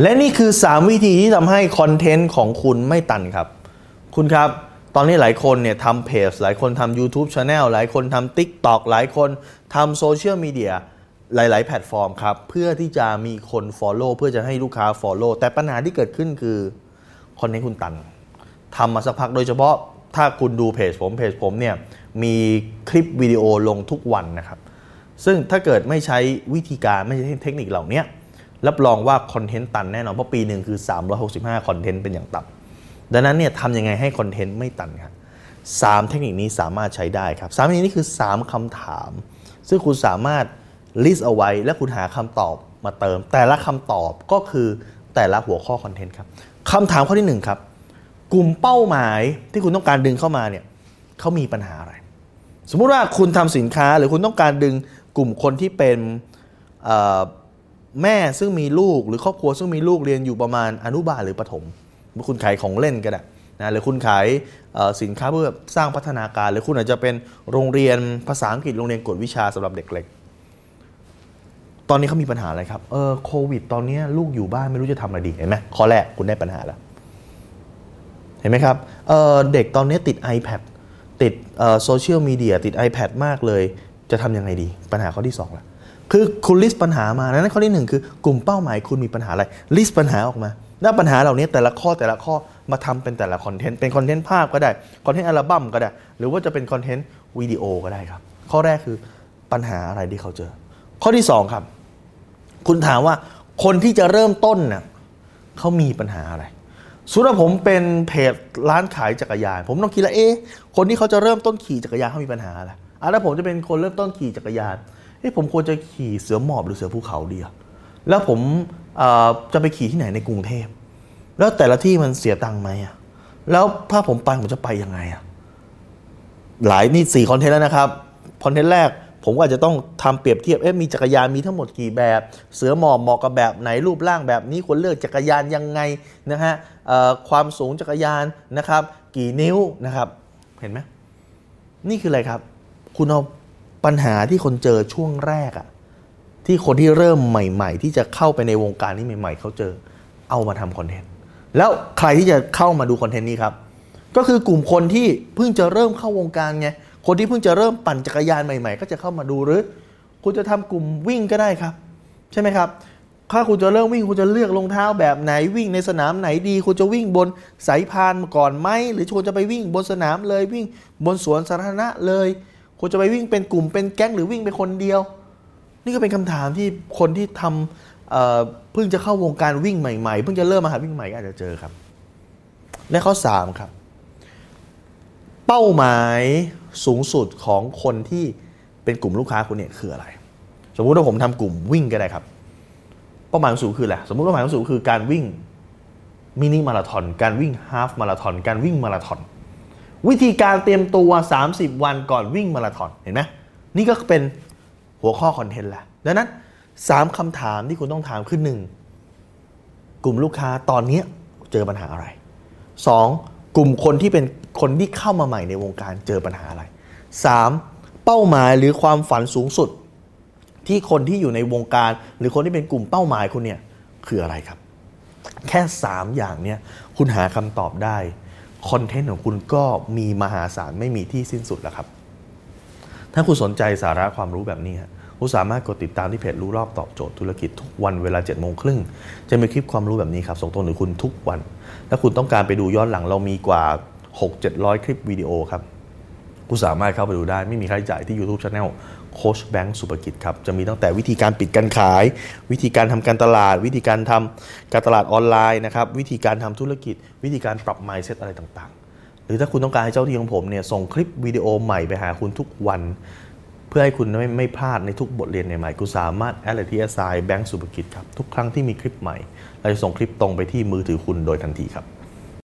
และนี่คือ 3 วิธีที่ทำให้คอนเทนต์ของคุณไม่ตันครับ คุณครับ ตอนนี้หลายคนเนี่ยทำเพจ หลายคนทำ YouTube Channel หลายคนทำ TikTok หลายคนทำโซเชียลมีเดียหลาย ๆ แพลตฟอร์มครับ เพื่อที่จะมีคน Follow เพื่อจะให้ลูกค้า Follow แต่ปัญหาที่เกิดขึ้นคือคอนเทนต์คุณตันทำมาสักพักโดยเฉพาะถ้าคุณดูเพจผมเพจผมเนี่ยมีคลิปวิดีโอลงทุกวันนะครับ ซึ่งถ้าเกิดไม่ใช้วิธีการไม่ใช้เทคนิคเหล่านี้ รับรองว่าคอนเทนต์ตันแน่นอน เพราะปีหนึ่งคือ 365 คอนเทนต์เป็นอย่างต่ำดังนั้นเนี่ยทำยังไงให้คอนเทนต์ไม่ตันครับสามเทคนิคนี้สามารถใช้ได้ครับสามเทคนิคนี้คือ 3คำถาม ซึ่งคุณสามารถลิสต์เอาไว้ และคุณหาคำตอบมาเติม แต่ละคำตอบก็คือแต่ละหัวข้อคอนเทนต์ครับคำถามข้อที่ 1 ครับ กลุ่มเป้าหมายที่คุณต้องการดึงเข้ามาเนี่ยเขามีปัญหาอะไร สมมุติว่าคุณทำสินค้าหรือคุณต้องการดึงกลุ่มคนที่เป็น แม่ซึ่งมีลูกหรือครอบครัวซึ่งมีลูกเรียนอยู่ประมาณอนุบาลหรือประถมคุณขายของเล่นก็ได้นะหรือคุณขายสินค้าเพื่อสร้างพัฒนาการ หรือคุณอาจจะเป็นโรงเรียนภาษาอังกฤษโรงเรียนกวดวิชาสำหรับเด็กเล็ก ตอนนี้เขามีปัญหาอะไรครับเออโควิด ตอนนี้ลูกอยู่บ้านไม่รู้จะทำอะไรดีเห็นไหมข้อแรกคุณได้ปัญหาแล้วเห็นไหมครับเด็กตอนนี้ติด iPad ติดโซเชียลมีเดียติด iPad มากเลย จะทำยังไงดี ปัญหาข้อที่2ละคือคุณลิสต์ปัญหามานั้นข้อที่ 1 คือกลุ่มเป้าหมายคุณมีปัญหาอะไรลิสต์ปัญหาออกมาแล้วปัญหาเหล่านี้แต่ละข้อแต่ละข้อมาทำเป็นแต่ละคอนเทนต์เป็นคอนเทนต์ภาพก็ได้คอนเทนต์อัลบั้มก็ได้ หรือว่าจะเป็นคอนเทนต์วิดีโอก็ได้ครับ ข้อแรกคือปัญหาอะไรที่เขาเจอ ข้อที่ 2 ครับ คุณถามว่าคนที่จะเริ่มต้นน่ะเขามีปัญหาอะไรสุดผมเป็นเพจร้านขายจักรยาน ผมต้องคิดแล้วเอ๊ะคนที่เขาจะเริ่มต้นขี่จักรยานเขามีปัญหาอะไร อะแล้วผมจะเป็นคนเริ่มต้นขี่จักรยานเอ๊ะผมควรจะขี่เสือหมอบหรือเสือภูเขาดีอะแล้วผมจะไปขี่ที่ไหนในกรุงเทพ แล้วแต่ละที่มันเสียตังค์ไหมอะแล้วถ้าผมไปผมจะไปยังไงอะหลายนี่สี่คอนเทนต์แล้วนะครับ คอนเทนต์แรกผมก็อาจจะต้องทำเปรียบเทียบ เอ๊ะมีจักรยานมีทั้งหมดกี่แบบ เสือหมอบเหมาะกับแบบไหนรูปร่างแบบนี้ควรเลือกจักรยานยังไงนะฮะความสูงจักรยานนะครับ กี่นิ้วนะครับ เห็นไหมนี่คืออะไรครับ คุณเอาปัญหาที่คนเจอช่วงแรกอะที่คนที่เริ่มใหม่ ๆ ที่จะเข้าไปในวงการนี้ใหม่ ๆ เขาเจอเอามาทำคอนเทนต์แล้วใครที่จะเข้ามาดูคอนเทนต์นี้ครับ ก็คือกลุ่มคนที่เพิ่งจะเริ่มเข้าวงการไงคนที่เพิ่งจะเริ่มปั่นจักรยานใหม่ ๆ ก็จะเข้ามาดูหรือ คุณจะทำกลุ่มวิ่งก็ได้ครับ ใช่ไหมครับถ้าคุณจะเริ่มวิ่งคุณจะเลือกรองเท้าแบบไหนวิ่งในสนามไหนดี คุณจะวิ่งบนสายพานก่อนไหมหรือคุณจะไปวิ่งบนสนามเลยวิ่งบนสวนสาธารณะเลย คุณจะไปวิ่งเป็นกลุ่มเป็นแก๊งหรือวิ่งเป็นคนเดียว นี่ก็เป็นคำถามที่คนที่ทำเเพิ่งจะเข้าวงการวิ่งใหม่ๆ เพิ่งจะเริ่มมาหาวิ่งใหม่อาจจะเจอครับ และข้อ3ครับ เป้าหมายสูงสุดของคนที่เป็นกลุ่มลูกค้าคุณเนี่ยคืออะไร สมมุติว่าผมทำกลุ่มวิ่งก็ได้ครับ เป้าหมายสูงคืออะไรสมมุติเป้าหมายสูงคือการวิ่งมินิมาราทอนการวิ่งฮาฟมาราทอนการวิ่งมาราทอน วิธีการเตรียมตัว 30 วันก่อนวิ่งมาราทอนเห็นไหมนี่ก็เป็นหัวข้อคอนเทนต์ละดังนั้น 3คำถามที่คุณต้องถามคือหนึ่งกลุ่มลูกค้าตอนนี้เจอปัญหาอะไร 2. กลุ่มคนที่เป็นคนที่เข้ามาใหม่ในวงการเจอปัญหาอะไร 3. เป้าหมายหรือความฝันสูงสุด ที่คนที่อยู่ในวงการ หรือคนที่เป็นกลุ่มเป้าหมายคุณเนี่ยคืออะไรครับ แค่ 3 อย่างเนี่ยคุณหาคำตอบได้ คอนเทนต์ของคุณก็มีมหาศาลไม่มีที่สิ้นสุดแล้วครับ ถ้าคุณสนใจสาระความรู้แบบนี้คุณสามารถกดติดตามที่เพจรู้รอบตอบโจทย์ธุรกิจทุกวันเวลา7จ็ดโมงครึ่งจะมีคลิปความรู้แบบนี้ครับส่งตรงถึงคุณทุกวัน ถ้าคุณต้องการไปดูย้อนหลังเรามีกว่า 6-700 คลิปวิดีโอครับ คุณสามารถเข้าไปดูได้ไม่มีค่าใช้จ่ายที่ YouTube Channel โคชแบงค์สุภกิจครับ จะมีตั้งแต่วิธีการปิดการขาย วิธีการทำการตลาด วิธีการทำการตลาดออนไลน์นะครับวิธีการทำธุรกิจ วิธีการปรับ mindset อะไรต่างๆ หรือถ้าคุณต้องการให้เจ้าที่ของผมเนี่ยส่งคลิปวิดีโอใหม่ไปหาคุณทุกวัน เพื่อให้คุณไม่ไม่พลาดในทุกบทเรียนใหม่ๆคุณสามารถแอดเลยที่แอสไซแบงค์สุภกิจครับทุกครั้งที่มีคลิปใหม่ เราจะส่งคลิปตรงไปที่มือถือคุณโดยทันทีครับ